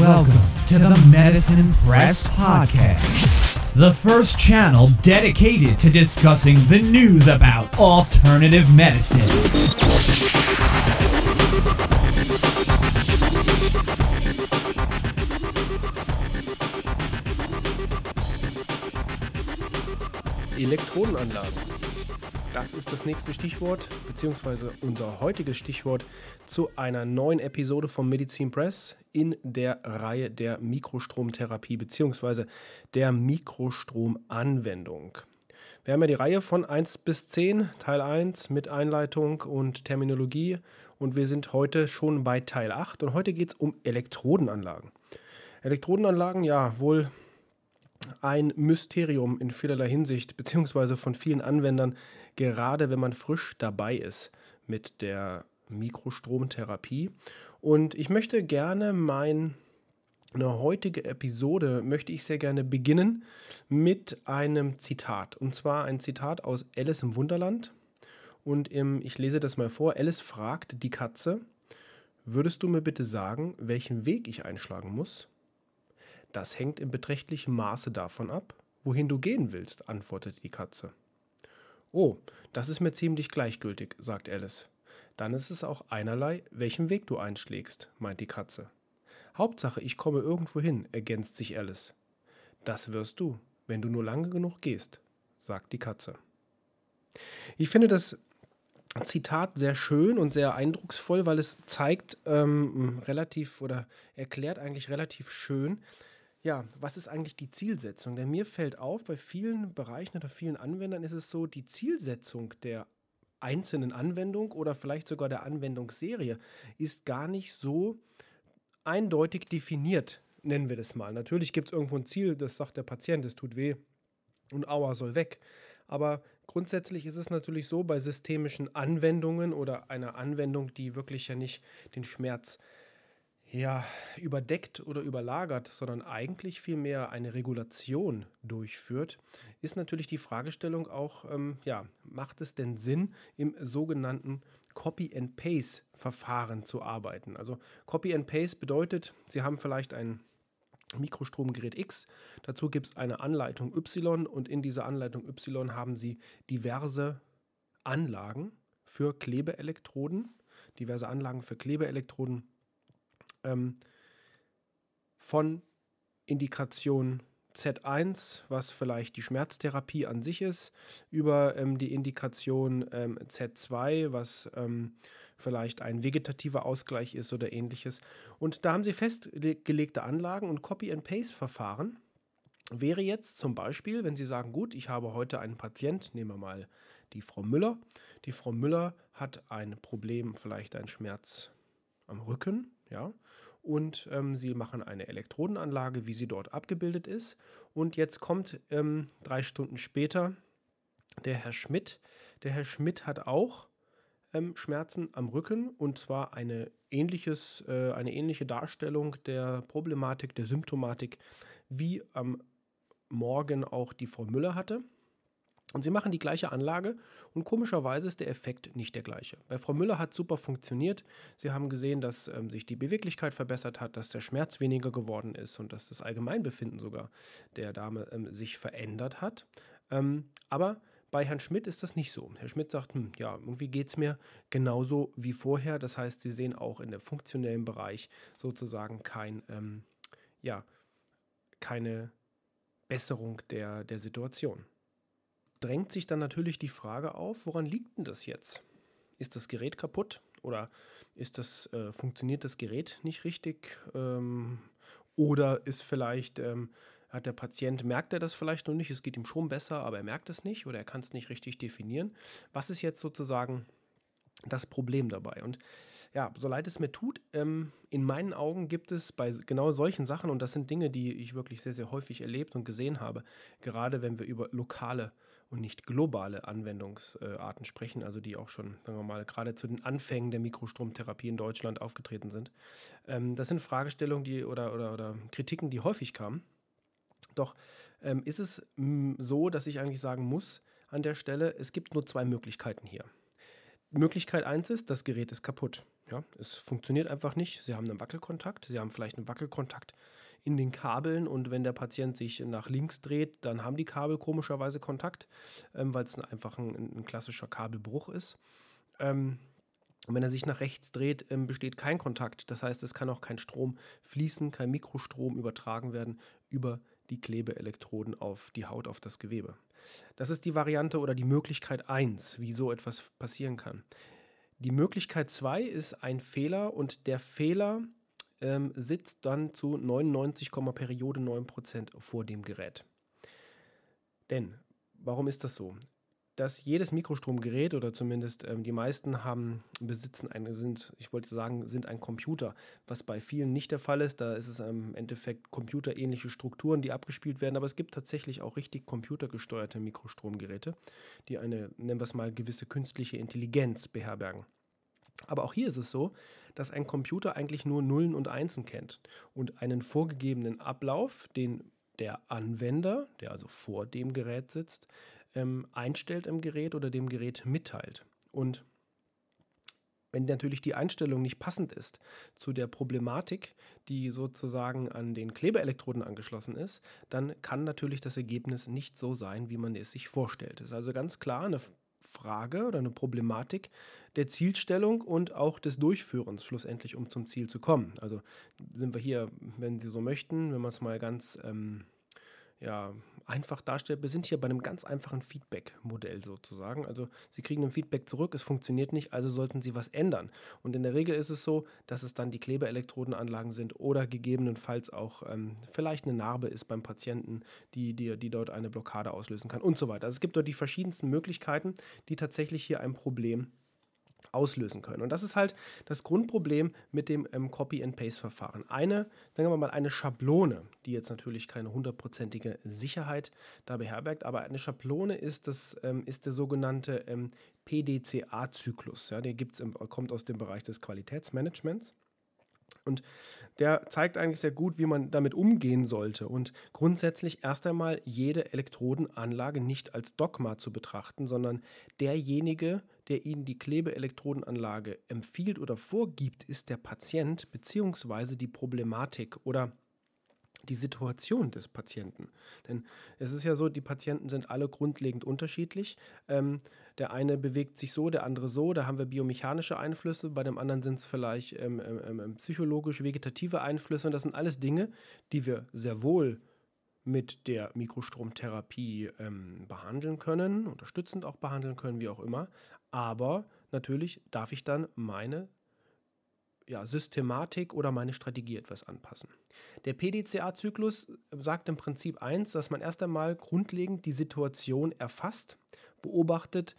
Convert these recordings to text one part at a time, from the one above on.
Welcome to the Medicine Press Podcast, the first channel dedicated to discussing the news about alternative medicine. Elektrodenanlagen. Das ist das nächste Stichwort, beziehungsweise unser heutiges Stichwort zu einer neuen Episode vom Medizin Press in der Reihe der Mikrostromtherapie, beziehungsweise der Mikrostromanwendung. Wir haben ja die Reihe von 1 bis 10, Teil 1 mit Einleitung und Terminologie und wir sind heute schon bei Teil 8 und heute geht es um Elektrodenanlagen. Elektrodenanlagen, ja, wohl ein Mysterium in vielerlei Hinsicht, beziehungsweise von vielen Anwendern, gerade wenn man frisch dabei ist mit der Mikrostromtherapie. Und ich möchte gerne meine heutige Episode möchte ich sehr gerne beginnen mit einem Zitat. Und zwar ein Zitat aus Alice im Wunderland. Und im, ich lese das mal vor. Alice fragt die Katze, würdest du mir bitte sagen, welchen Weg ich einschlagen muss? Das hängt in beträchtlichem Maße davon ab, wohin du gehen willst, antwortet die Katze. Oh, das ist mir ziemlich gleichgültig, sagt Alice. Dann ist es auch einerlei, welchen Weg du einschlägst, meint die Katze. Hauptsache, ich komme irgendwo hin, ergänzt sich Alice. Das wirst du, wenn du nur lange genug gehst, sagt die Katze. Ich finde das Zitat sehr schön und sehr eindrucksvoll, weil es zeigt ähm, relativ oder erklärt eigentlich relativ schön, ja, was ist eigentlich die Zielsetzung? Denn mir fällt auf, bei vielen Bereichen oder vielen Anwendern ist es so, die Zielsetzung der einzelnen Anwendung oder vielleicht sogar der Anwendungsserie ist gar nicht so eindeutig definiert, nennen wir das mal. Natürlich gibt es irgendwo ein Ziel, das sagt der Patient, es tut weh und Aua soll weg. Aber grundsätzlich ist es natürlich so bei systemischen Anwendungen oder einer Anwendung, die wirklich ja nicht den Schmerz äh, ja, überdeckt oder überlagert, sondern eigentlich vielmehr eine Regulation durchführt, ist natürlich die Fragestellung auch, ähm, ja, macht es denn Sinn, im sogenannten Copy-and-Paste-Verfahren zu arbeiten? Also Copy-and-Paste bedeutet, Sie haben vielleicht ein Mikrostromgerät X, dazu gibt es eine Anleitung Y und in dieser Anleitung Y haben Sie diverse Anlagen für Klebeelektroden, diverse Anlagen für Klebeelektroden ähm, von Indikation Z1, was vielleicht die Schmerztherapie an sich ist, über ähm, die Indikation ähm, Z2, was ähm, vielleicht ein vegetativer Ausgleich ist oder ähnliches. Und da haben sie festgelegte Anlagen und Copy-and-Paste-Verfahren. Wäre jetzt zum Beispiel, wenn Sie sagen, gut, ich habe heute einen Patient, nehmen wir mal die Frau Müller. Die Frau Müller hat ein Problem, vielleicht einen Schmerz am Rücken, ja, und ähm, sie machen eine Elektrodenanlage, wie sie dort abgebildet ist. Und jetzt kommt ähm, drei Stunden später der Herr Schmidt. Der Herr Schmidt hat auch ähm, Schmerzen am Rücken und zwar eine, ähnliches, äh, eine ähnliche Darstellung der Problematik, der Symptomatik, wie am Morgen auch die Frau Müller hatte. Und sie machen die gleiche Anlage und komischerweise ist der Effekt nicht der gleiche. Bei Frau Müller hat super funktioniert. Sie haben gesehen, dass ähm, sich die Beweglichkeit verbessert hat, dass der Schmerz weniger geworden ist und dass das Allgemeinbefinden sogar der Dame ähm, sich verändert hat. Ähm, aber bei Herrn Schmidt ist das nicht so. Herr Schmidt sagt, hm, ja, irgendwie geht es mir genauso wie vorher. Das heißt, Sie sehen auch in der funktionellen Bereich sozusagen kein, ähm, ja, keine Besserung der, der Situation drängt sich dann natürlich die Frage auf, woran liegt denn das jetzt? Ist das Gerät kaputt oder ist das, äh, funktioniert das Gerät nicht richtig? Ähm, oder ist vielleicht, ähm, hat der Patient, merkt er das vielleicht noch nicht, es geht ihm schon besser, aber er merkt es nicht oder er kann es nicht richtig definieren. Was ist jetzt sozusagen das Problem dabei? Und ja, so leid es mir tut, ähm, in meinen Augen gibt es bei genau solchen Sachen, und das sind Dinge, die ich wirklich sehr, sehr häufig erlebt und gesehen habe, gerade wenn wir über lokale und nicht globale Anwendungsarten sprechen, also die auch schon, sagen wir mal, gerade zu den Anfängen der Mikrostromtherapie in Deutschland aufgetreten sind. Ähm, das sind Fragestellungen, die oder, oder, oder Kritiken, die häufig kamen. Doch ähm, ist es mh, so, dass ich eigentlich sagen muss an der Stelle, es gibt nur zwei Möglichkeiten hier. Möglichkeit 1 ist, das Gerät ist kaputt. Ja, es funktioniert einfach nicht. Sie haben einen Wackelkontakt. Sie haben vielleicht einen Wackelkontakt in den Kabeln und wenn der Patient sich nach links dreht, dann haben die Kabel komischerweise Kontakt, ähm, weil es einfach ein, ein, klassischer Kabelbruch ist. Ähm, wenn er sich nach rechts dreht, ähm, besteht kein Kontakt. Das heißt, es kann auch kein Strom fließen, kein Mikrostrom übertragen werden über die Klebeelektroden auf die Haut, auf das Gewebe. Das ist die Variante oder die Möglichkeit 1, wie so etwas passieren kann. Die Möglichkeit 2 ist ein Fehler und der Fehler ähm, sitzt dann zu 99, Periode 9% vor dem Gerät. Denn, warum ist das so? dass jedes Mikrostromgerät oder zumindest ähm, die meisten haben, besitzen ein, sind, ich wollte sagen, sind ein Computer, was bei vielen nicht der Fall ist. Da ist es im Endeffekt computerähnliche Strukturen, die abgespielt werden, aber es gibt tatsächlich auch richtig computergesteuerte Mikrostromgeräte, die eine, nennen wir es mal, gewisse künstliche Intelligenz beherbergen. Aber auch hier ist es so, dass ein Computer eigentlich nur Nullen und Einsen kennt und einen vorgegebenen Ablauf, den der Anwender, der also vor dem Gerät sitzt, ähm, einstellt im Gerät oder dem Gerät mitteilt. Und wenn natürlich die Einstellung nicht passend ist zu der Problematik, die sozusagen an den Klebeelektroden angeschlossen ist, dann kann natürlich das Ergebnis nicht so sein, wie man es sich vorstellt. Es ist also ganz klar eine Frage oder eine Problematik der Zielstellung und auch des Durchführens schlussendlich, um zum Ziel zu kommen. Also sind wir hier, wenn Sie so möchten, wenn man es mal ganz ähm, ja, einfach darstellt. Wir sind hier bei einem ganz einfachen Feedback-Modell sozusagen. Also Sie kriegen ein Feedback zurück, es funktioniert nicht, also sollten Sie was ändern. Und in der Regel ist es so, dass es dann die Klebeelektrodenanlagen sind oder gegebenenfalls auch ähm, vielleicht eine Narbe ist beim Patienten, die, die, die dort eine Blockade auslösen kann und so weiter. Also es gibt dort die verschiedensten Möglichkeiten, die tatsächlich hier ein Problem auslösen können. Und das ist halt das Grundproblem mit dem ähm, Copy-and-Paste-Verfahren. Eine, sagen wir mal, eine Schablone, die jetzt natürlich keine hundertprozentige Sicherheit da beherbergt, aber eine Schablone ist, das, ähm, ist der sogenannte ähm, PDCA-Zyklus. Ja, der gibt's im, kommt aus dem Bereich des Qualitätsmanagements. Und der zeigt eigentlich sehr gut, wie man damit umgehen sollte und grundsätzlich erst einmal jede Elektrodenanlage nicht als Dogma zu betrachten, sondern derjenige, der Ihnen die Klebeelektrodenanlage empfiehlt oder vorgibt, ist der Patient bzw. die Problematik oder die Situation des Patienten. Denn es ist ja so, die Patienten sind alle grundlegend unterschiedlich. Ähm, der eine bewegt sich so, der andere so. Da haben wir biomechanische Einflüsse, bei dem anderen sind es vielleicht ähm, ähm, ähm, ähm psychologisch-vegetative Einflüsse. Und das sind alles Dinge, die wir sehr wohl mit der Mikrostromtherapie ähm, behandeln können, unterstützend auch behandeln können, wie auch immer. Aber natürlich darf ich dann meine ja, Systematik oder meine Strategie etwas anpassen. Der PDCA-Zyklus sagt im Prinzip eins, dass man erst einmal grundlegend die Situation erfasst, beobachtet,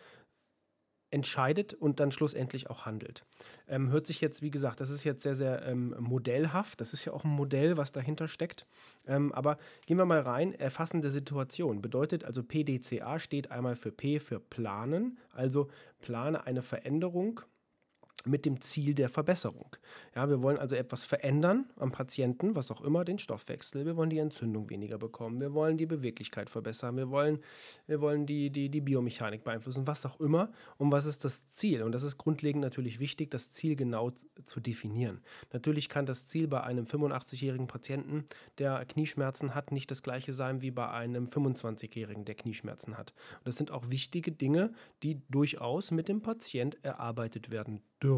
entscheidet und dann schlussendlich auch handelt. Ähm, hört sich jetzt, wie gesagt, das ist jetzt sehr, sehr ähm, modellhaft. Das ist ja auch ein Modell, was dahinter steckt. Ähm, aber gehen wir mal rein. Erfassende Situation bedeutet also PDCA steht einmal für P für planen, also plane eine Veränderung mit dem Ziel der Verbesserung. Ja, wir wollen also etwas verändern am Patienten, was auch immer, den Stoffwechsel. Wir wollen die Entzündung weniger bekommen. Wir wollen die Beweglichkeit verbessern. Wir wollen, wir wollen die, die, die Biomechanik beeinflussen, was auch immer. Und was ist das Ziel? Und das ist grundlegend natürlich wichtig, das Ziel genau zu definieren. Natürlich kann das Ziel bei einem 85-jährigen Patienten, der Knieschmerzen hat, nicht das gleiche sein wie bei einem 25-jährigen, der Knieschmerzen hat. Und das sind auch wichtige Dinge, die durchaus mit dem Patient erarbeitet werden dürfen.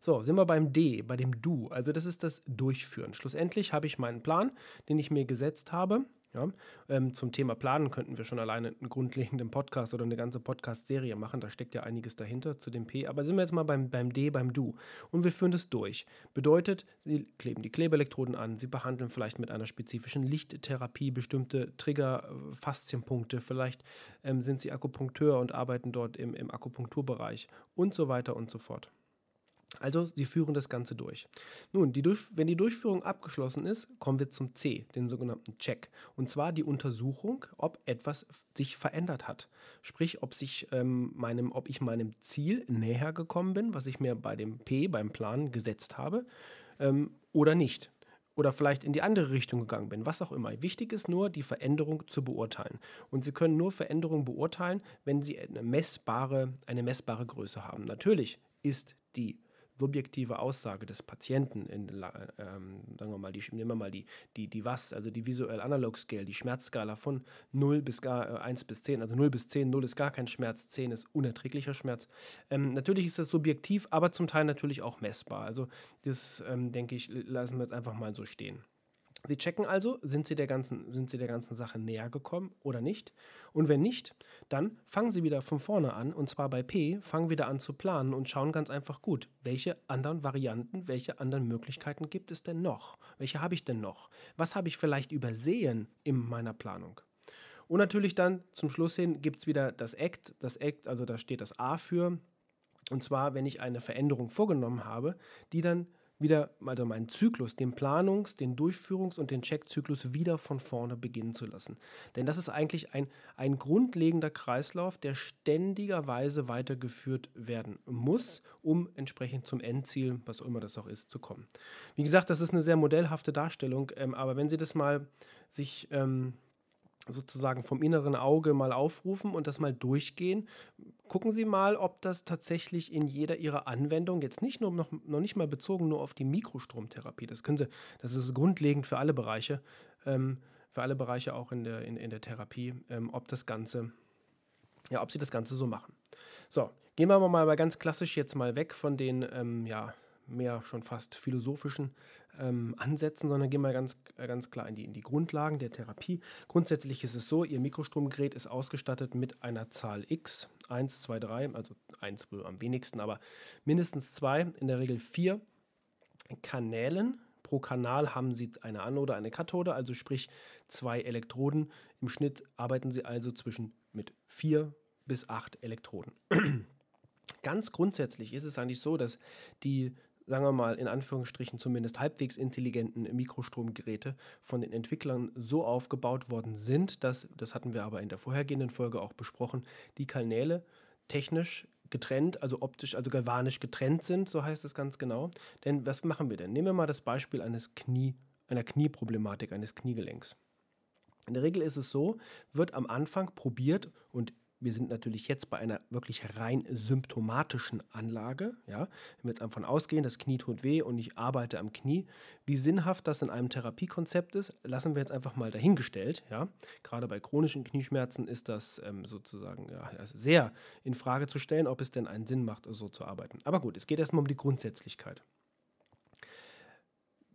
So, sind wir beim D, bei dem Du. Also das ist das Durchführen. Schlussendlich habe ich meinen Plan, den ich mir gesetzt habe. Ja, ähm, zum Thema Planen könnten wir schon alleine einen grundlegenden Podcast oder eine ganze Podcast-Serie machen. Da steckt ja einiges dahinter zu dem P. Aber sind wir jetzt mal beim, beim D, beim Du. Und wir führen das durch. Bedeutet, Sie kleben die Klebeelektroden an, Sie behandeln vielleicht mit einer spezifischen Lichttherapie bestimmte Trigger-Faszienpunkte. Vielleicht ähm, sind Sie Akupunkteur und arbeiten dort im, im Akupunkturbereich und so weiter und so fort. Also sie führen das Ganze durch. Nun, die durch, wenn die Durchführung abgeschlossen ist, kommen wir zum C, den sogenannten Check. Und zwar die Untersuchung, ob etwas sich verändert hat. Sprich, ob, sich, ähm, meinem, ob ich meinem Ziel näher gekommen bin, was ich mir bei dem P, beim Plan gesetzt habe, ähm, oder nicht. oder vielleicht in die andere Richtung gegangen bin, was auch immer. Wichtig ist nur, die Veränderung zu beurteilen. Und Sie können nur Veränderungen beurteilen, wenn Sie eine messbare, eine messbare Größe haben. Natürlich ist die subjektive Aussage des Patienten, in, ähm, sagen wir mal, die, nehmen wir mal die, die, die was, also die Visual Analog Scale, die Schmerzskala von 0 bis gar, äh, 1 bis 10, also 0 bis 10, 0 ist gar kein Schmerz, 10 ist unerträglicher Schmerz. Ähm, natürlich ist das subjektiv, aber zum Teil natürlich auch messbar. Also das, ähm, denke ich, lassen wir jetzt einfach mal so stehen. Sie checken also, sind Sie, der ganzen, sind Sie der ganzen Sache näher gekommen oder nicht? Und wenn nicht, dann fangen Sie wieder von vorne an und zwar bei P, fangen wieder an zu planen und schauen ganz einfach gut, welche anderen Varianten, welche anderen Möglichkeiten gibt es denn noch? Welche habe ich denn noch? Was habe ich vielleicht übersehen in meiner Planung? Und natürlich dann zum Schluss hin gibt es wieder das ACT. Das ACT, also da steht das A für. Und zwar, wenn ich eine Veränderung vorgenommen habe, die dann wieder, also meinen Zyklus, den Planungs-, den Durchführungs- und den Checkzyklus wieder von vorne beginnen zu lassen. Denn das ist eigentlich ein, ein grundlegender Kreislauf, der ständigerweise weitergeführt werden muss, um entsprechend zum Endziel, was auch immer das auch ist, zu kommen. Wie gesagt, das ist eine sehr modellhafte Darstellung, ähm, aber wenn Sie das mal sich ähm, sozusagen vom inneren Auge mal aufrufen und das mal durchgehen. Gucken Sie mal, ob das tatsächlich in jeder Ihrer Anwendungen, jetzt nicht nur noch, noch nicht mal bezogen nur auf die Mikrostromtherapie, das können Sie, das ist grundlegend für alle Bereiche, ähm, für alle Bereiche auch in der, in, in der Therapie, ähm, ob das Ganze, ja, ob Sie das Ganze so machen. So, gehen wir mal ganz klassisch jetzt mal weg von den, ähm, ja, mehr schon fast philosophischen ähm, ansetzen, sondern gehen wir ganz, äh, ganz klar in die, in die Grundlagen der Therapie. Grundsätzlich ist es so, Ihr Mikrostromgerät ist ausgestattet mit einer Zahl X, 1, 2, 3, also 1 wohl am wenigsten, aber mindestens zwei, in der Regel vier Kanälen. Pro Kanal haben Sie eine Anode, eine Kathode, also sprich zwei Elektroden. Im Schnitt arbeiten Sie also zwischen mit vier bis acht Elektroden. Ganz grundsätzlich ist es eigentlich so, dass die sagen wir mal, in Anführungsstrichen zumindest halbwegs intelligenten Mikrostromgeräte von den Entwicklern so aufgebaut worden sind, dass, das hatten wir aber in der vorhergehenden Folge auch besprochen, die Kanäle technisch getrennt, also optisch, also galvanisch getrennt sind, so heißt es ganz genau. Denn was machen wir denn? Nehmen wir mal das Beispiel eines Knie, einer Knieproblematik, eines Kniegelenks. In der Regel ist es so, wird am Anfang probiert und wir sind natürlich jetzt bei einer wirklich rein symptomatischen Anlage. Ja? Wenn wir jetzt davon ausgehen, das Knie tut weh und ich arbeite am Knie, wie sinnhaft das in einem Therapiekonzept ist, lassen wir jetzt einfach mal dahingestellt. Ja? Gerade bei chronischen Knieschmerzen ist das ähm, sozusagen ja, also sehr in Frage zu stellen, ob es denn einen Sinn macht, so zu arbeiten. Aber gut, es geht erstmal um die Grundsätzlichkeit.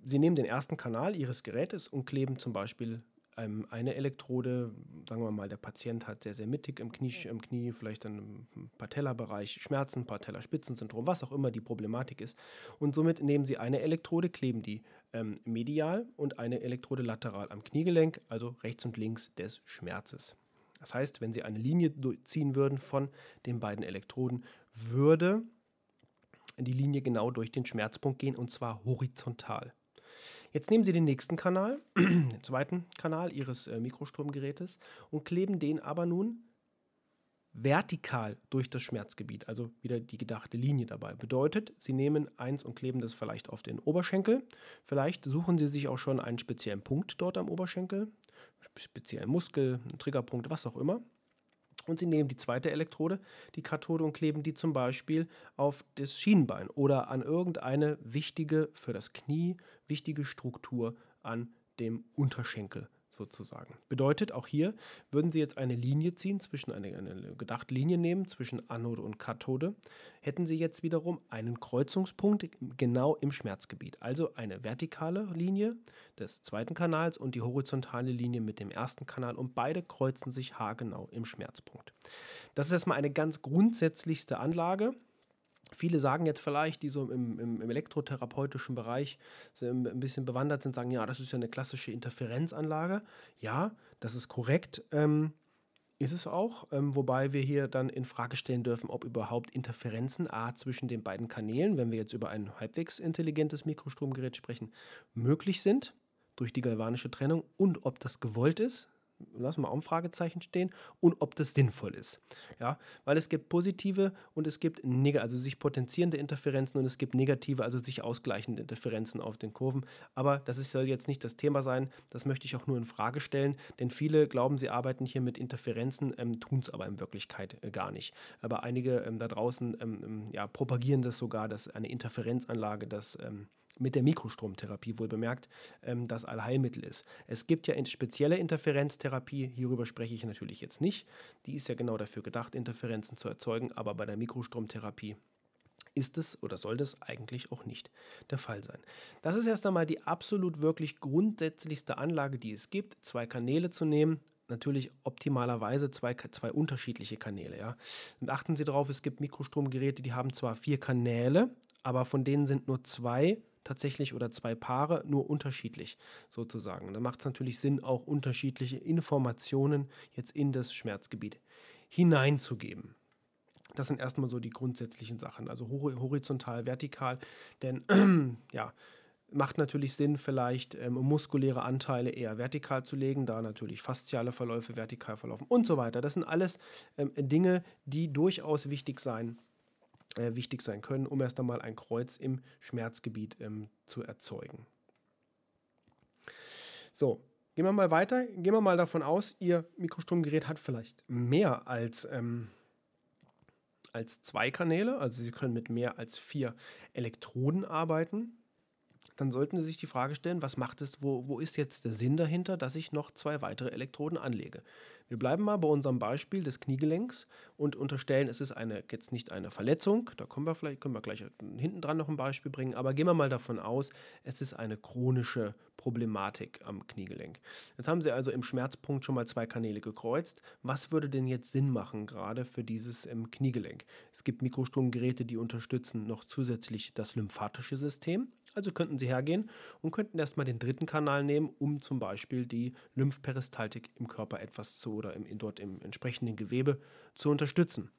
Sie nehmen den ersten Kanal Ihres Gerätes und kleben zum Beispiel ähm, eine Elektrode, sagen wir mal, der Patient hat sehr, sehr mittig im Knie, im Knie vielleicht dann im Patellabereich Schmerzen, Patellaspitzensyndrom, was auch immer die Problematik ist. Und somit nehmen Sie eine Elektrode, kleben die ähm, medial und eine Elektrode lateral am Kniegelenk, also rechts und links des Schmerzes. Das heißt, wenn Sie eine Linie ziehen würden von den beiden Elektroden, würde die Linie genau durch den Schmerzpunkt gehen und zwar horizontal. Jetzt nehmen Sie den nächsten Kanal, den zweiten Kanal Ihres äh, Mikrostromgerätes und kleben den aber nun vertikal durch das Schmerzgebiet, also wieder die gedachte Linie dabei. Bedeutet, Sie nehmen eins und kleben das vielleicht auf den Oberschenkel. Vielleicht suchen Sie sich auch schon einen speziellen Punkt dort am Oberschenkel, speziellen Muskel, einen Triggerpunkt, was auch immer. Und sie nehmen die zweite Elektrode, die Kathode, und kleben die zum Beispiel auf das Schienenbein oder an irgendeine wichtige, für das Knie wichtige Struktur an dem Unterschenkel sozusagen. Bedeutet, auch hier würden Sie jetzt eine Linie ziehen, zwischen eine, eine gedachte Linie nehmen zwischen Anode und Kathode, hätten Sie jetzt wiederum einen Kreuzungspunkt genau im Schmerzgebiet. Also eine vertikale Linie des zweiten Kanals und die horizontale Linie mit dem ersten Kanal und beide kreuzen sich haargenau im Schmerzpunkt. Das ist erstmal eine ganz grundsätzlichste Anlage. Viele sagen jetzt vielleicht, die so im, im, im elektrotherapeutischen Bereich ein bisschen bewandert sind, sagen, ja, das ist ja eine klassische Interferenzanlage. Ja, das ist korrekt. Ähm, ist es auch, ähm, wobei wir hier dann in Frage stellen dürfen, ob überhaupt Interferenzen A zwischen den beiden Kanälen, wenn wir jetzt über ein halbwegs intelligentes Mikrostromgerät sprechen, möglich sind durch die galvanische Trennung und ob das gewollt ist. Lassen wir Fragezeichen stehen, und ob das sinnvoll ist. Ja, weil es gibt positive und es gibt negative, also sich potenzierende Interferenzen und es gibt negative, also sich ausgleichende Interferenzen auf den Kurven. Aber das ist, soll jetzt nicht das Thema sein, das möchte ich auch nur in Frage stellen, denn viele glauben, sie arbeiten hier mit Interferenzen, ähm, tun es aber in Wirklichkeit äh, gar nicht. Aber einige ähm, da draußen ähm, ähm ja, propagieren das sogar, dass eine Interferenzanlage das ähm, mit der Mikrostromtherapie wohl bemerkt, ähm, das Allheilmittel ist. Es gibt ja spezielle Interferenztherapie, hierüber spreche ich natürlich jetzt nicht. Die ist ja genau dafür gedacht, Interferenzen zu erzeugen, aber bei der Mikrostromtherapie ist es oder soll das eigentlich auch nicht der Fall sein. Das ist erst einmal die absolut wirklich grundsätzlichste Anlage, die es gibt, zwei Kanäle zu nehmen, natürlich optimalerweise zwei, zwei unterschiedliche Kanäle. Ja. Und achten Sie darauf, es gibt Mikrostromgeräte, die haben zwar vier Kanäle, aber von denen sind nur zwei tatsächlich oder zwei Paare nur unterschiedlich sozusagen. Da macht es natürlich Sinn, auch unterschiedliche Informationen jetzt in das Schmerzgebiet hineinzugeben. Das sind erstmal so die grundsätzlichen Sachen, also horizontal, vertikal, denn ja, macht natürlich Sinn, vielleicht ähm, muskuläre Anteile eher vertikal zu legen, da natürlich fasziale Verläufe vertikal verlaufen und so weiter. Das sind alles ähm, Dinge, die durchaus wichtig sein äh, wichtig sein können, um erst einmal ein Kreuz im Schmerzgebiet ähm, zu erzeugen. So, gehen wir mal weiter. Gehen wir mal davon aus, Ihr Mikrostromgerät hat vielleicht mehr als, ähm, als zwei Kanäle, also Sie können mit mehr als vier Elektroden arbeiten. Dann sollten Sie sich die Frage stellen, was macht es, wo, wo ist jetzt der Sinn dahinter, dass ich noch zwei weitere Elektroden anlege? Wir bleiben mal bei unserem Beispiel des Kniegelenks und unterstellen, es ist eine, jetzt nicht eine Verletzung. Da kommen wir vielleicht, können wir gleich hinten dran noch ein Beispiel bringen, aber gehen wir mal davon aus, es ist eine chronische Problematik am Kniegelenk. Jetzt haben Sie also im Schmerzpunkt schon mal zwei Kanäle gekreuzt. Was würde denn jetzt Sinn machen, gerade für dieses ähm, Kniegelenk? Es gibt Mikrostromgeräte, die unterstützen noch zusätzlich das lymphatische System. Also könnten Sie hergehen und könnten erstmal den dritten Kanal nehmen, um zum Beispiel die Lymphperistaltik im Körper etwas zu oder im, dort im entsprechenden Gewebe zu unterstützen.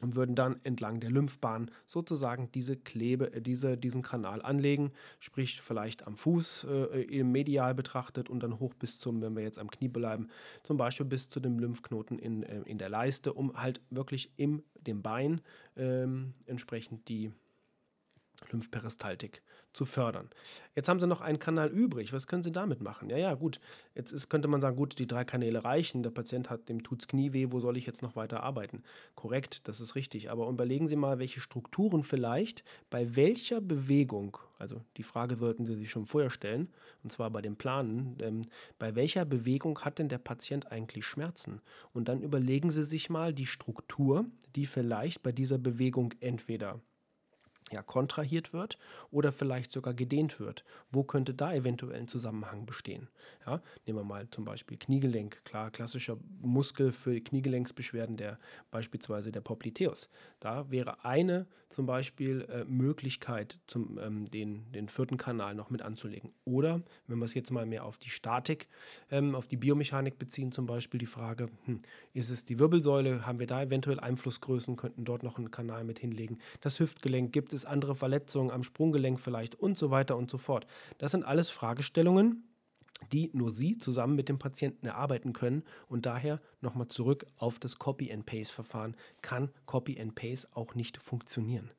Und würden dann entlang der Lymphbahn sozusagen diese Klebe, äh, diese, diesen Kanal anlegen, sprich vielleicht am Fuß äh, medial betrachtet und dann hoch bis zum, wenn wir jetzt am Knie bleiben, zum Beispiel bis zu dem Lymphknoten in, äh, in der Leiste, um halt wirklich im dem Bein ähm, entsprechend die Lymphperistaltik zu fördern. Jetzt haben Sie noch einen Kanal übrig. Was können Sie damit machen? Ja, ja, gut. Jetzt ist, könnte man sagen, gut, die drei Kanäle reichen. Der Patient hat dem tut's Knie weh. Wo soll ich jetzt noch weiter arbeiten? Korrekt, das ist richtig. Aber überlegen Sie mal, welche Strukturen vielleicht bei welcher Bewegung, also die Frage sollten Sie sich schon vorher stellen, und zwar bei dem Planen, ähm, bei welcher Bewegung hat denn der Patient eigentlich Schmerzen? Und dann überlegen Sie sich mal die Struktur, die vielleicht bei dieser Bewegung entweder ja, kontrahiert wird oder vielleicht sogar gedehnt wird. Wo könnte da eventuell ein Zusammenhang bestehen? Ja, nehmen wir mal zum Beispiel Kniegelenk. Klar, klassischer Muskel für Kniegelenksbeschwerden, der beispielsweise der Popliteus. Da wäre eine zum Beispiel äh, Möglichkeit, zum, ähm, den, den vierten Kanal noch mit anzulegen. Oder, wenn wir es jetzt mal mehr auf die Statik, ähm, auf die Biomechanik beziehen, zum Beispiel die Frage, hm, ist es die Wirbelsäule, haben wir da eventuell Einflussgrößen, könnten dort noch einen Kanal mit hinlegen. Das Hüftgelenk, gibt es andere Verletzungen am Sprunggelenk vielleicht und so weiter und so fort. Das sind alles Fragestellungen, die nur Sie zusammen mit dem Patienten erarbeiten können. Und daher nochmal zurück auf das Copy-and-Paste-Verfahren. Kann Copy-and-Paste auch nicht funktionieren,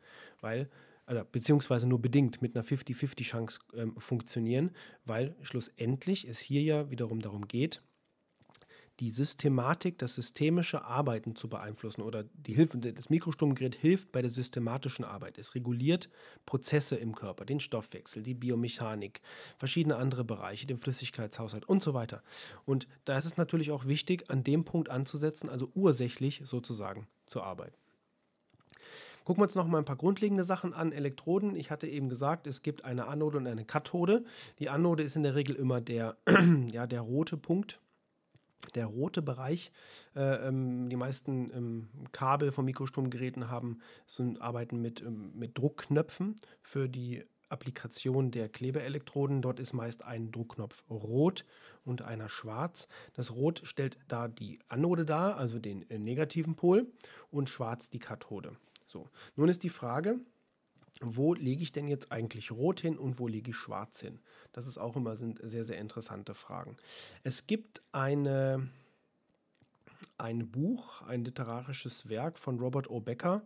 weil also, beziehungsweise nur bedingt mit einer 50-50-Chance ähm, funktionieren, weil schlussendlich es hier ja wiederum darum geht, die Systematik, das systemische Arbeiten zu beeinflussen oder die Hilfe, das Mikrostromgerät hilft bei der systematischen Arbeit. Es reguliert Prozesse im Körper, den Stoffwechsel, die Biomechanik, verschiedene andere Bereiche, den Flüssigkeitshaushalt und so weiter. Und da ist es natürlich auch wichtig, an dem Punkt anzusetzen, also ursächlich sozusagen zu arbeiten. Gucken wir uns noch mal ein paar grundlegende Sachen an. Elektroden. Ich hatte eben gesagt, es gibt eine Anode und eine Kathode. Die Anode ist in der Regel immer der, ja, der rote Punkt der rote Bereich. Äh, ähm, die meisten ähm, Kabel von Mikrostromgeräten haben, sind, arbeiten mit, ähm, mit Druckknöpfen für die Applikation der Klebeelektroden. Dort ist meist ein Druckknopf rot und einer schwarz. Das Rot stellt da die Anode dar, also den äh, negativen Pol, und schwarz die Kathode. So, nun ist die Frage, wo lege ich denn jetzt eigentlich rot hin und wo lege ich schwarz hin? Das ist auch immer sind sehr, sehr interessante Fragen. Es gibt eine, ein Buch, ein literarisches Werk von Robert O. Becker,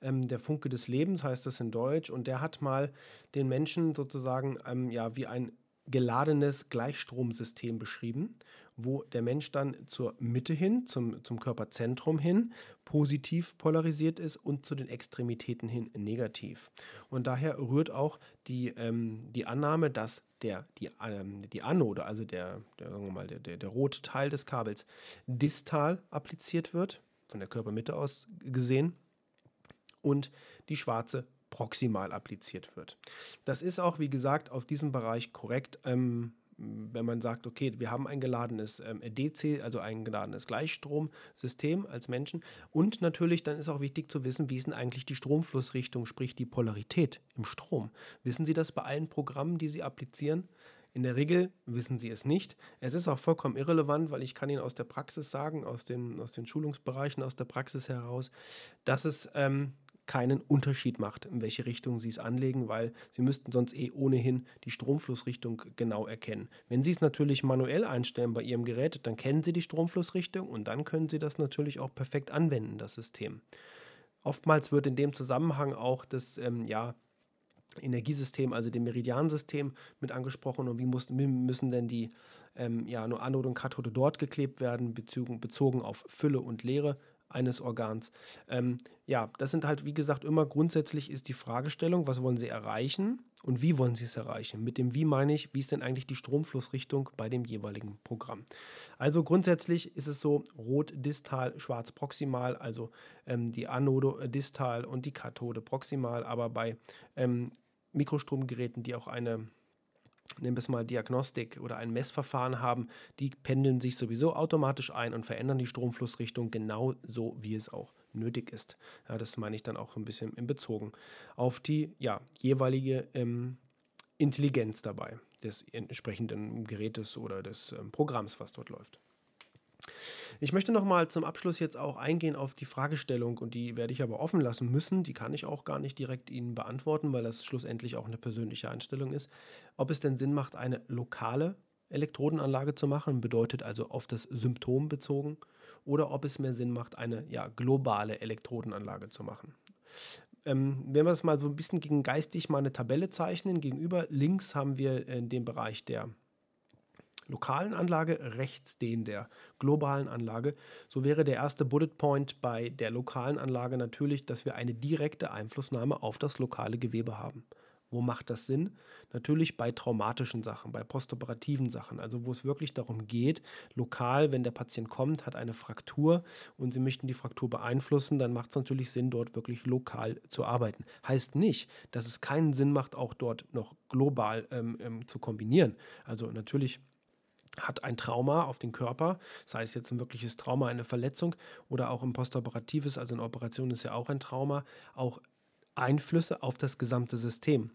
ähm, Der Funke des Lebens heißt das in Deutsch, und der hat mal den Menschen sozusagen ähm, ja, wie ein geladenes Gleichstromsystem beschrieben, wo der Mensch dann zur Mitte hin, zum, zum Körperzentrum hin, positiv polarisiert ist und zu den Extremitäten hin negativ. Und daher rührt auch die, ähm, die Annahme, dass der, die, ähm, die Anode, also der, der, sagen wir mal, der, der, der rote Teil des Kabels, distal appliziert wird, von der Körpermitte aus gesehen, und die schwarze proximal appliziert wird. Das ist auch, wie gesagt, auf diesem Bereich korrekt. Ähm, wenn man sagt, okay, wir haben ein geladenes ähm, DC, also ein geladenes Gleichstromsystem als Menschen. Und natürlich, dann ist auch wichtig zu wissen, wie ist denn eigentlich die Stromflussrichtung, sprich die Polarität im Strom. Wissen Sie das bei allen Programmen, die Sie applizieren? In der Regel wissen Sie es nicht. Es ist auch vollkommen irrelevant, weil ich kann Ihnen aus der Praxis sagen, aus den, aus den Schulungsbereichen, aus der Praxis heraus, dass es ähm, keinen Unterschied macht, in welche Richtung Sie es anlegen, weil Sie müssten sonst eh ohnehin die Stromflussrichtung genau erkennen. Wenn Sie es natürlich manuell einstellen bei Ihrem Gerät, dann kennen Sie die Stromflussrichtung und dann können Sie das natürlich auch perfekt anwenden, das System. Oftmals wird in dem Zusammenhang auch das ähm, ja, Energiesystem, also dem Meridiansystem mit angesprochen und wie, muss, wie müssen denn die ähm, ja, nur Anode und Kathode dort geklebt werden, bezogen, bezogen auf Fülle und Leere eines Organs. Ähm, ja, das sind halt, wie gesagt, immer grundsätzlich ist die Fragestellung, was wollen Sie erreichen und wie wollen Sie es erreichen? Mit dem Wie meine ich, wie ist denn eigentlich die Stromflussrichtung bei dem jeweiligen Programm? Also grundsätzlich ist es so, rot distal, schwarz proximal, also ähm, die Anode äh, distal und die Kathode proximal, aber bei ähm, Mikrostromgeräten, die auch eine nehmen wir es mal Diagnostik oder ein Messverfahren haben, die pendeln sich sowieso automatisch ein und verändern die Stromflussrichtung genau so, wie es auch nötig ist. Ja, das meine ich dann auch ein bisschen in bezogen auf die ja, jeweilige ähm, Intelligenz dabei des entsprechenden Gerätes oder des ähm, Programms, was dort läuft. Ich möchte noch mal zum Abschluss jetzt auch eingehen auf die Fragestellung und die werde ich aber offen lassen müssen. Die kann ich auch gar nicht direkt Ihnen beantworten, weil das schlussendlich auch eine persönliche Einstellung ist. Ob es denn Sinn macht, eine lokale Elektrodenanlage zu machen, bedeutet also auf das Symptom bezogen, oder ob es mehr Sinn macht, eine ja, globale Elektrodenanlage zu machen. Ähm, wenn wir das mal so ein bisschen gegen geistig mal eine Tabelle zeichnen, gegenüber links haben wir in dem Bereich der lokalen Anlage, rechts den der globalen Anlage. So wäre der erste Bullet Point bei der lokalen Anlage natürlich, dass wir eine direkte Einflussnahme auf das lokale Gewebe haben. Wo macht das Sinn? Natürlich bei traumatischen Sachen, bei postoperativen Sachen, also wo es wirklich darum geht, lokal, wenn der Patient kommt, hat eine Fraktur und Sie möchten die Fraktur beeinflussen, dann macht es natürlich Sinn, dort wirklich lokal zu arbeiten. Heißt nicht, dass es keinen Sinn macht, auch dort noch global ähm, ähm, zu kombinieren. Also natürlich hat ein Trauma auf den Körper, sei es jetzt ein wirkliches Trauma, eine Verletzung oder auch ein postoperatives, also eine Operation ist ja auch ein Trauma, auch Einflüsse auf das gesamte System.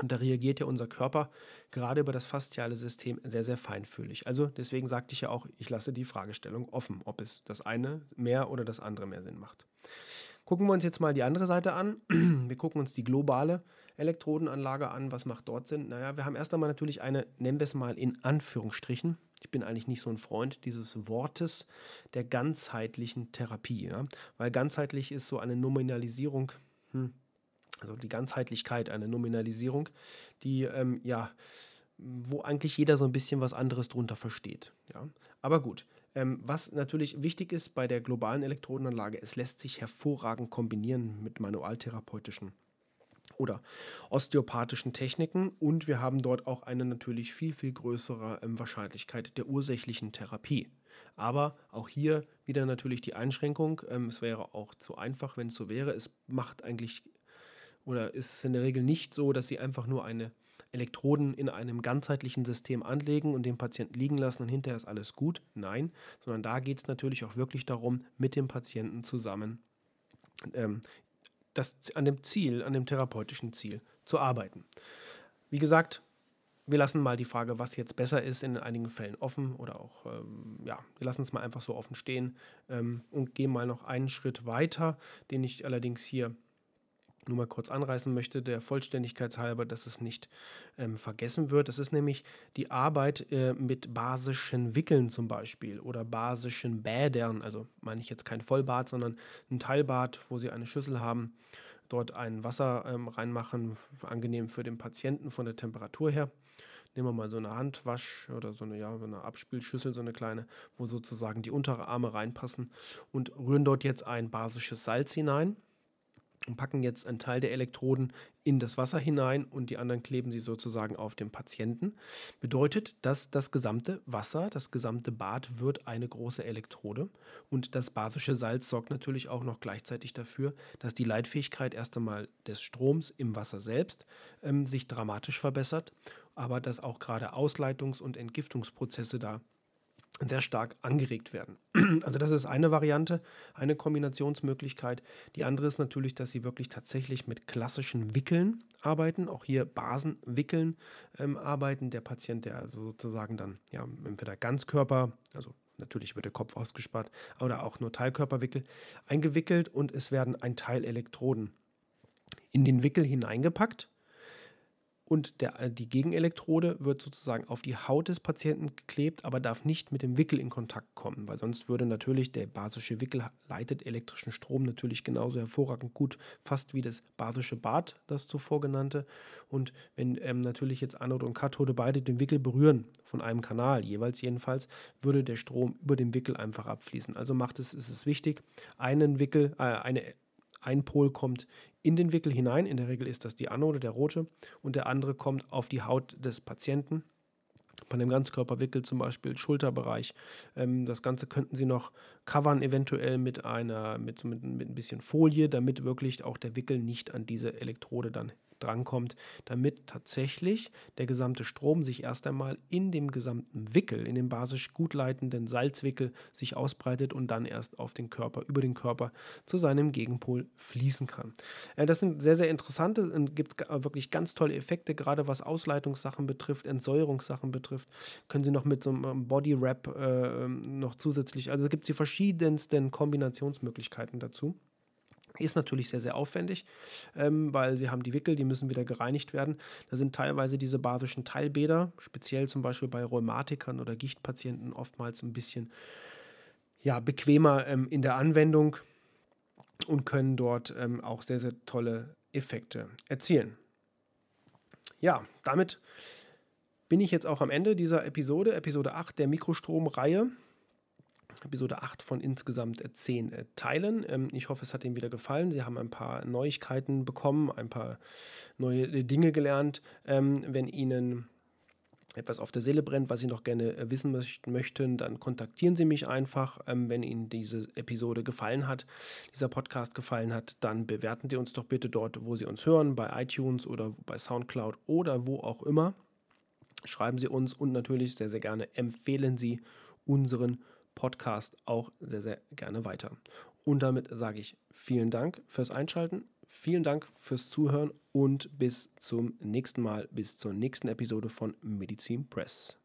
Und da reagiert ja unser Körper gerade über das fasziale System sehr, sehr feinfühlig. Also deswegen sagte ich ja auch, ich lasse die Fragestellung offen, ob es das eine mehr oder das andere mehr Sinn macht. Gucken wir uns jetzt mal die andere Seite an. Wir gucken uns die globale Elektrodenanlage an. Was macht dort Sinn? Naja, wir haben erst einmal natürlich eine, nennen wir es mal in Anführungsstrichen. Ich bin eigentlich nicht so ein Freund dieses Wortes der ganzheitlichen Therapie. Ja? Weil ganzheitlich ist so eine Nominalisierung, hm, also die Ganzheitlichkeit, eine Nominalisierung, die ähm, ja, wo eigentlich jeder so ein bisschen was anderes drunter versteht. Ja? Aber gut, ähm, was natürlich wichtig ist bei der globalen Elektrodenanlage, es lässt sich hervorragend kombinieren mit manualtherapeutischen oder osteopathischen Techniken und wir haben dort auch eine natürlich viel, viel größere ähm, Wahrscheinlichkeit der ursächlichen Therapie. Aber auch hier wieder natürlich die Einschränkung, ähm, es wäre auch zu einfach, wenn es so wäre. Es macht eigentlich oder ist es in der Regel nicht so, dass sie einfach nur eine Elektroden in einem ganzheitlichen System anlegen und den Patienten liegen lassen und hinterher ist alles gut. Nein, sondern da geht es natürlich auch wirklich darum, mit dem Patienten zusammen ähm, das, an dem Ziel, an dem therapeutischen Ziel zu arbeiten. Wie gesagt, wir lassen mal die Frage, was jetzt besser ist, in einigen Fällen offen oder auch, ähm, ja, wir lassen es mal einfach so offen stehen ähm, und gehen mal noch einen Schritt weiter, den ich allerdings hier nur mal kurz anreißen möchte, der Vollständigkeit halber, dass es nicht ähm, vergessen wird. Das ist nämlich die Arbeit äh, mit basischen Wickeln zum Beispiel oder basischen Bädern. Also meine ich jetzt kein Vollbad, sondern ein Teilbad, wo Sie eine Schüssel haben, dort ein Wasser ähm, reinmachen, angenehm für den Patienten von der Temperatur her. Nehmen wir mal so eine Handwasch oder so eine, ja, so eine Abspülschüssel, so eine kleine, wo sozusagen die Unterarme reinpassen und rühren dort jetzt ein basisches Salz hinein und packen jetzt einen Teil der Elektroden in das Wasser hinein und die anderen kleben sie sozusagen auf dem Patienten. Bedeutet, dass das gesamte Wasser, das gesamte Bad wird eine große Elektrode und das basische Salz sorgt natürlich auch noch gleichzeitig dafür, dass die Leitfähigkeit erst einmal des Stroms im Wasser selbst ähm, sich dramatisch verbessert, aber dass auch gerade Ausleitungs- und Entgiftungsprozesse da sehr stark angeregt werden. Also das ist eine Variante, eine Kombinationsmöglichkeit. Die andere ist natürlich, dass sie wirklich tatsächlich mit klassischen Wickeln arbeiten, auch hier Basenwickeln ähm, arbeiten. Der Patient, der also sozusagen dann ja entweder Ganzkörper, also natürlich wird der Kopf ausgespart, oder auch nur Teilkörperwickel eingewickelt und es werden ein Teil Elektroden in den Wickel hineingepackt und der, äh, die Gegenelektrode wird sozusagen auf die Haut des Patienten geklebt, aber darf nicht mit dem Wickel in Kontakt kommen, weil sonst würde natürlich der basische Wickel leitet elektrischen Strom natürlich genauso hervorragend gut, fast wie das basische Bad, das zuvor genannte. Und wenn ähm, natürlich jetzt Anode und Kathode beide den Wickel berühren, von einem Kanal jeweils jedenfalls, würde der Strom über den Wickel einfach abfließen. Also macht es, ist es wichtig, einen Wickel, äh, eine ein Pol kommt in den Wickel hinein, in der Regel ist das die Anode, der rote, und der andere kommt auf die Haut des Patienten. Bei einem Ganzkörperwickel zum Beispiel Schulterbereich. Ähm, das Ganze könnten Sie noch covern, eventuell mit einer, mit, mit, mit ein bisschen Folie, damit wirklich auch der Wickel nicht an diese Elektrode dann drankommt, damit tatsächlich der gesamte Strom sich erst einmal in dem gesamten Wickel, in dem basisch gut leitenden Salzwickel sich ausbreitet und dann erst auf den Körper, über den Körper zu seinem Gegenpol fließen kann. Äh, das sind sehr, sehr interessante und gibt wirklich ganz tolle Effekte, gerade was Ausleitungssachen betrifft, Entsäuerungssachen betrifft, können Sie noch mit so einem Body Wrap äh, noch zusätzlich, also es gibt die verschiedensten Kombinationsmöglichkeiten dazu. Ist natürlich sehr, sehr aufwendig, ähm, weil sie haben die Wickel, die müssen wieder gereinigt werden. Da sind teilweise diese basischen Teilbäder, speziell zum Beispiel bei Rheumatikern oder Gichtpatienten, oftmals ein bisschen ja, bequemer ähm, in der Anwendung und können dort ähm, auch sehr, sehr tolle Effekte erzielen. Ja, damit bin ich jetzt auch am Ende dieser Episode, Episode 8 der Mikrostromreihe. Episode 8 von insgesamt 10 äh, Teilen. Ähm, ich hoffe, es hat Ihnen wieder gefallen. Sie haben ein paar Neuigkeiten bekommen, ein paar neue äh, Dinge gelernt. Ähm, wenn Ihnen etwas auf der Seele brennt, was Sie noch gerne äh, wissen möchten, dann kontaktieren Sie mich einfach. Ähm, wenn Ihnen diese Episode gefallen hat, dieser Podcast gefallen hat, dann bewerten Sie uns doch bitte dort, wo Sie uns hören, bei iTunes oder bei SoundCloud oder wo auch immer. Schreiben Sie uns und natürlich sehr, sehr gerne empfehlen Sie unseren Podcast. Podcast auch sehr, sehr gerne weiter. Und damit sage ich vielen Dank fürs Einschalten, vielen Dank fürs Zuhören und bis zum nächsten Mal, bis zur nächsten Episode von Medizin Press.